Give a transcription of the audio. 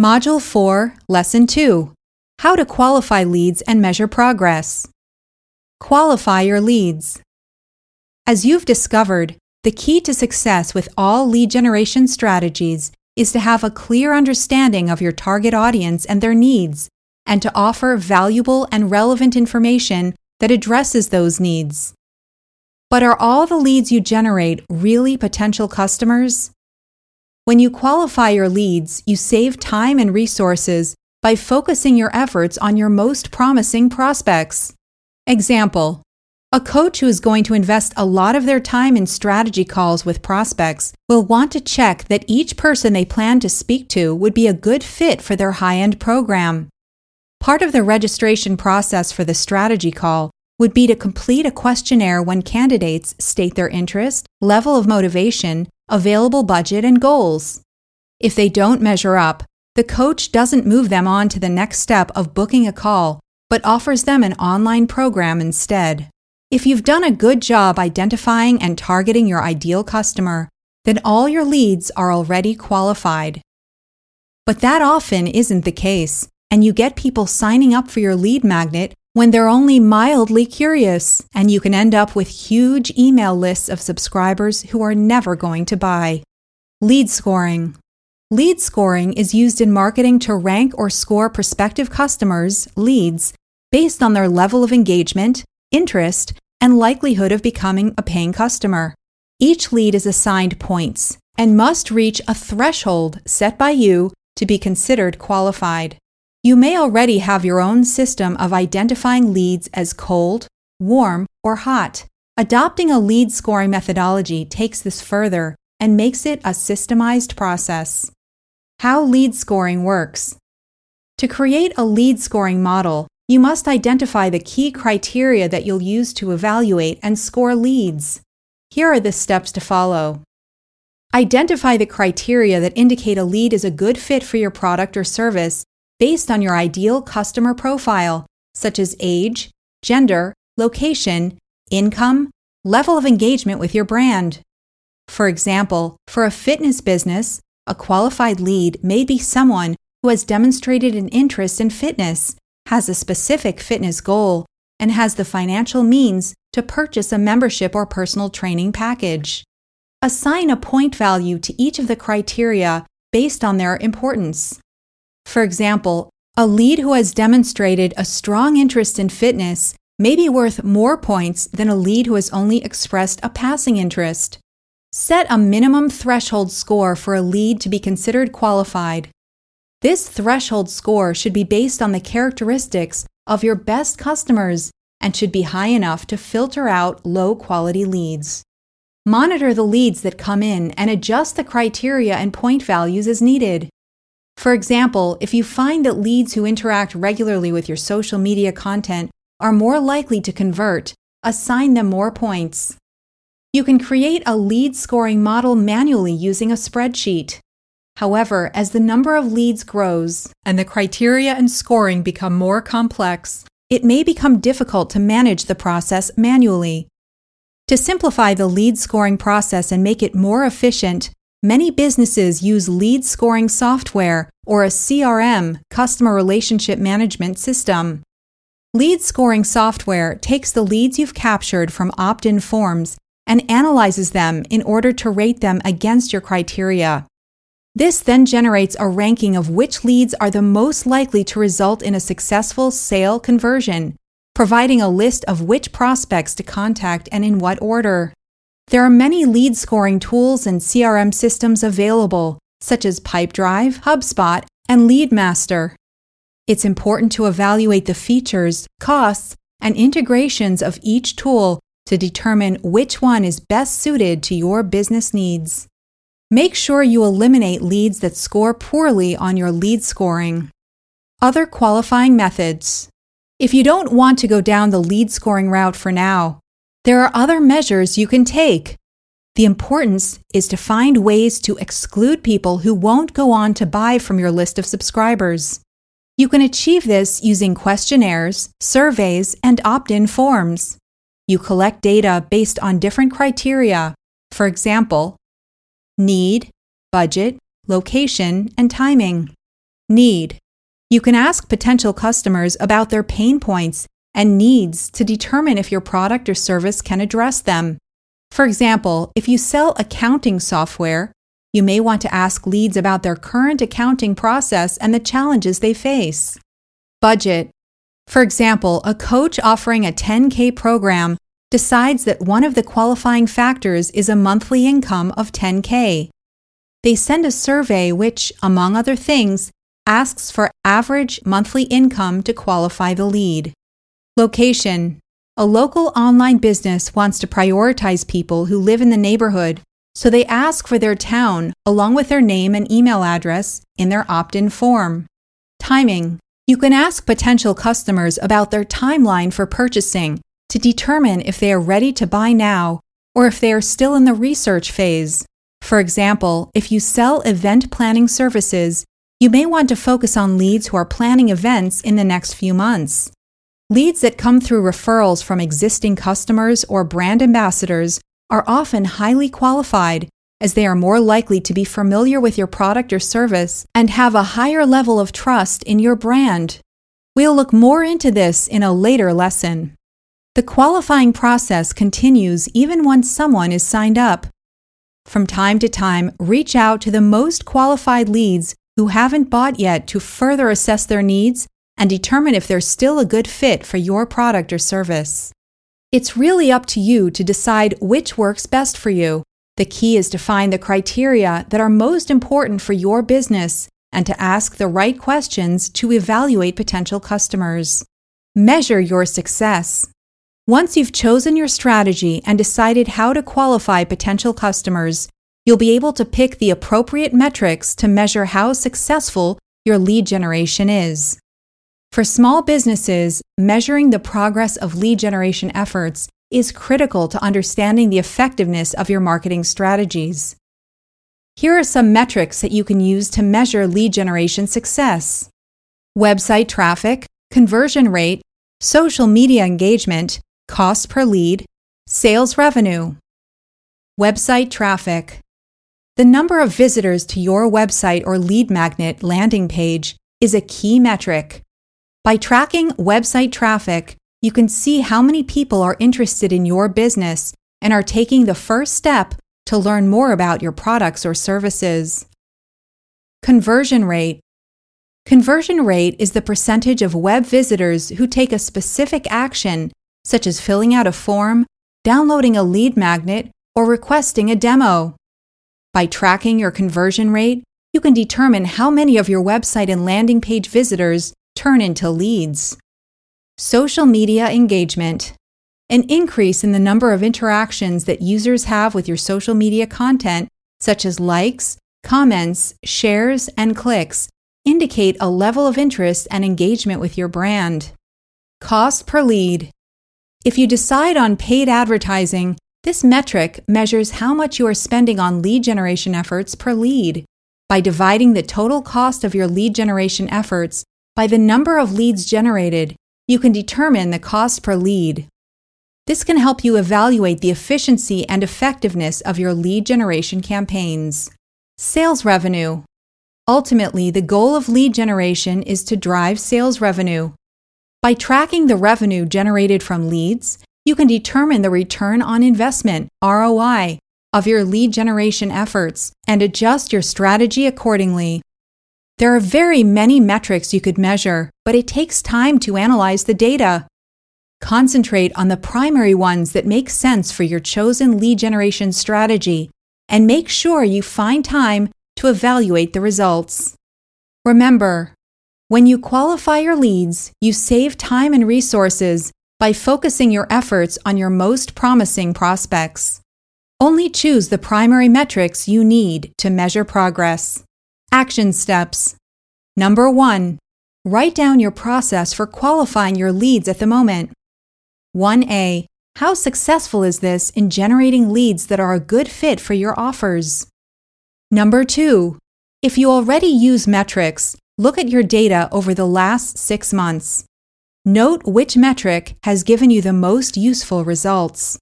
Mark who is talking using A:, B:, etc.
A: Module 4, Lesson 2 How to Qualify Leads and Measure Progress. Qualify your leads. As you've discovered, the key to success with all lead generation strategies is to have a clear understanding of your target audience and their needs, and to offer valuable and relevant information that addresses those needs. But are all the leads you generate really potential customers? When you qualify your leads, you save time and resources by focusing your efforts on your most promising prospects. Example A coach who is going to invest a lot of their time in strategy calls with prospects will want to check that each person they plan to speak to would be a good fit for their high end program. Part of the registration process for the strategy call would be to complete a questionnaire when candidates state their interest, level of motivation, available budget, and goals. If they don't measure up, the coach doesn't move them on to the next step of booking a call, but offers them an online program instead. If you've done a good job identifying and targeting your ideal customer, then all your leads are already qualified. But that often isn't the case, and you get people signing up for your lead magnet when they're only mildly curious, and you can end up with huge email lists of subscribers who are never going to buy. Lead scoring. Lead scoring is used in marketing to rank or score prospective customers, leads, based on their level of engagement, interest, and likelihood of becoming a paying customer. Each lead is assigned points and must reach a threshold set by you to be considered qualified. You may already have your own system of identifying leads as cold, warm, or hot. Adopting a lead scoring methodology takes this further and makes it a systemized process. How lead scoring works. To create a lead scoring model, you must identify the key criteria that you'll use to evaluate and score leads. Here are the steps to follow. Identify the criteria that indicate a lead is a good fit for your product or service based on your ideal customer profile, such as age, gender, location, income, level of engagement with your brand. For example, for a fitness business, a qualified lead may be someone who has demonstrated an interest in fitness, has a specific fitness goal, and has the financial means to purchase a membership or personal training package. Assign a point value to each of the criteria based on their importance. For example, a lead who has demonstrated a strong interest in fitness may be worth more points than a lead who has only expressed a passing interest. Set a minimum threshold score for a lead to be considered qualified. This threshold score should be based on the characteristics of your best customers and should be high enough to filter out low quality leads. Monitor the leads that come in and adjust the criteria and point values as needed. For example, if you find that leads who interact regularly with your social media content are more likely to convert, assign them more points. You can create a lead scoring model manually using a spreadsheet. However, as the number of leads grows and the criteria and scoring become more complex, it may become difficult to manage the process manually. To simplify the lead scoring process and make it more efficient, Many businesses use lead scoring software or a CRM, customer relationship management system. Lead scoring software takes the leads you've captured from opt in forms and analyzes them in order to rate them against your criteria. This then generates a ranking of which leads are the most likely to result in a successful sale conversion, providing a list of which prospects to contact and in what order. There are many lead scoring tools and CRM systems available, such as Pipedrive, HubSpot, and LeadMaster. It's important to evaluate the features, costs, and integrations of each tool to determine which one is best suited to your business needs. Make sure you eliminate leads that score poorly on your lead scoring. Other qualifying methods. If you don't want to go down the lead scoring route for now, there are other measures you can take. The importance is to find ways to exclude people who won't go on to buy from your list of subscribers. You can achieve this using questionnaires, surveys, and opt in forms. You collect data based on different criteria, for example, need, budget, location, and timing. Need. You can ask potential customers about their pain points and needs to determine if your product or service can address them. For example, if you sell accounting software, you may want to ask leads about their current accounting process and the challenges they face. Budget. For example, a coach offering a 10K program decides that one of the qualifying factors is a monthly income of 10K. They send a survey which, among other things, asks for average monthly income to qualify the lead. Location A local online business wants to prioritize people who live in the neighborhood, so they ask for their town along with their name and email address in their opt in form. Timing You can ask potential customers about their timeline for purchasing to determine if they are ready to buy now or if they are still in the research phase. For example, if you sell event planning services, you may want to focus on leads who are planning events in the next few months. Leads that come through referrals from existing customers or brand ambassadors are often highly qualified as they are more likely to be familiar with your product or service and have a higher level of trust in your brand. We'll look more into this in a later lesson. The qualifying process continues even once someone is signed up. From time to time, reach out to the most qualified leads who haven't bought yet to further assess their needs and determine if they're still a good fit for your product or service. It's really up to you to decide which works best for you. The key is to find the criteria that are most important for your business and to ask the right questions to evaluate potential customers. Measure your success. Once you've chosen your strategy and decided how to qualify potential customers, you'll be able to pick the appropriate metrics to measure how successful your lead generation is. For small businesses, measuring the progress of lead generation efforts is critical to understanding the effectiveness of your marketing strategies. Here are some metrics that you can use to measure lead generation success website traffic, conversion rate, social media engagement, cost per lead, sales revenue, website traffic. The number of visitors to your website or lead magnet landing page is a key metric. By tracking website traffic, you can see how many people are interested in your business and are taking the first step to learn more about your products or services. Conversion rate. Conversion rate is the percentage of web visitors who take a specific action such as filling out a form, downloading a lead magnet, or requesting a demo. By tracking your conversion rate, you can determine how many of your website and landing page visitors turn into leads. Social media engagement. An increase in the number of interactions that users have with your social media content, such as likes, comments, shares, and clicks, indicate a level of interest and engagement with your brand. Cost per lead. If you decide on paid advertising, this metric measures how much you are spending on lead generation efforts per lead. By dividing the total cost of your lead generation efforts by the number of leads generated, you can determine the cost per lead. This can help you evaluate the efficiency and effectiveness of your lead generation campaigns. Sales revenue. Ultimately, the goal of lead generation is to drive sales revenue. By tracking the revenue generated from leads, you can determine the return on investment, ROI, of your lead generation efforts and adjust your strategy accordingly. There are very many metrics you could measure, but it takes time to analyze the data. Concentrate on the primary ones that make sense for your chosen lead generation strategy and make sure you find time to evaluate the results. Remember, when you qualify your leads, you save time and resources by focusing your efforts on your most promising prospects. Only choose the primary metrics you need to measure progress. Action steps. Number one, write down your process for qualifying your leads at the moment. 1A. How successful is this in generating leads that are a good fit for your offers? Number two, if you already use metrics, Look at your data over the last six months. Note which metric has given you the most useful results.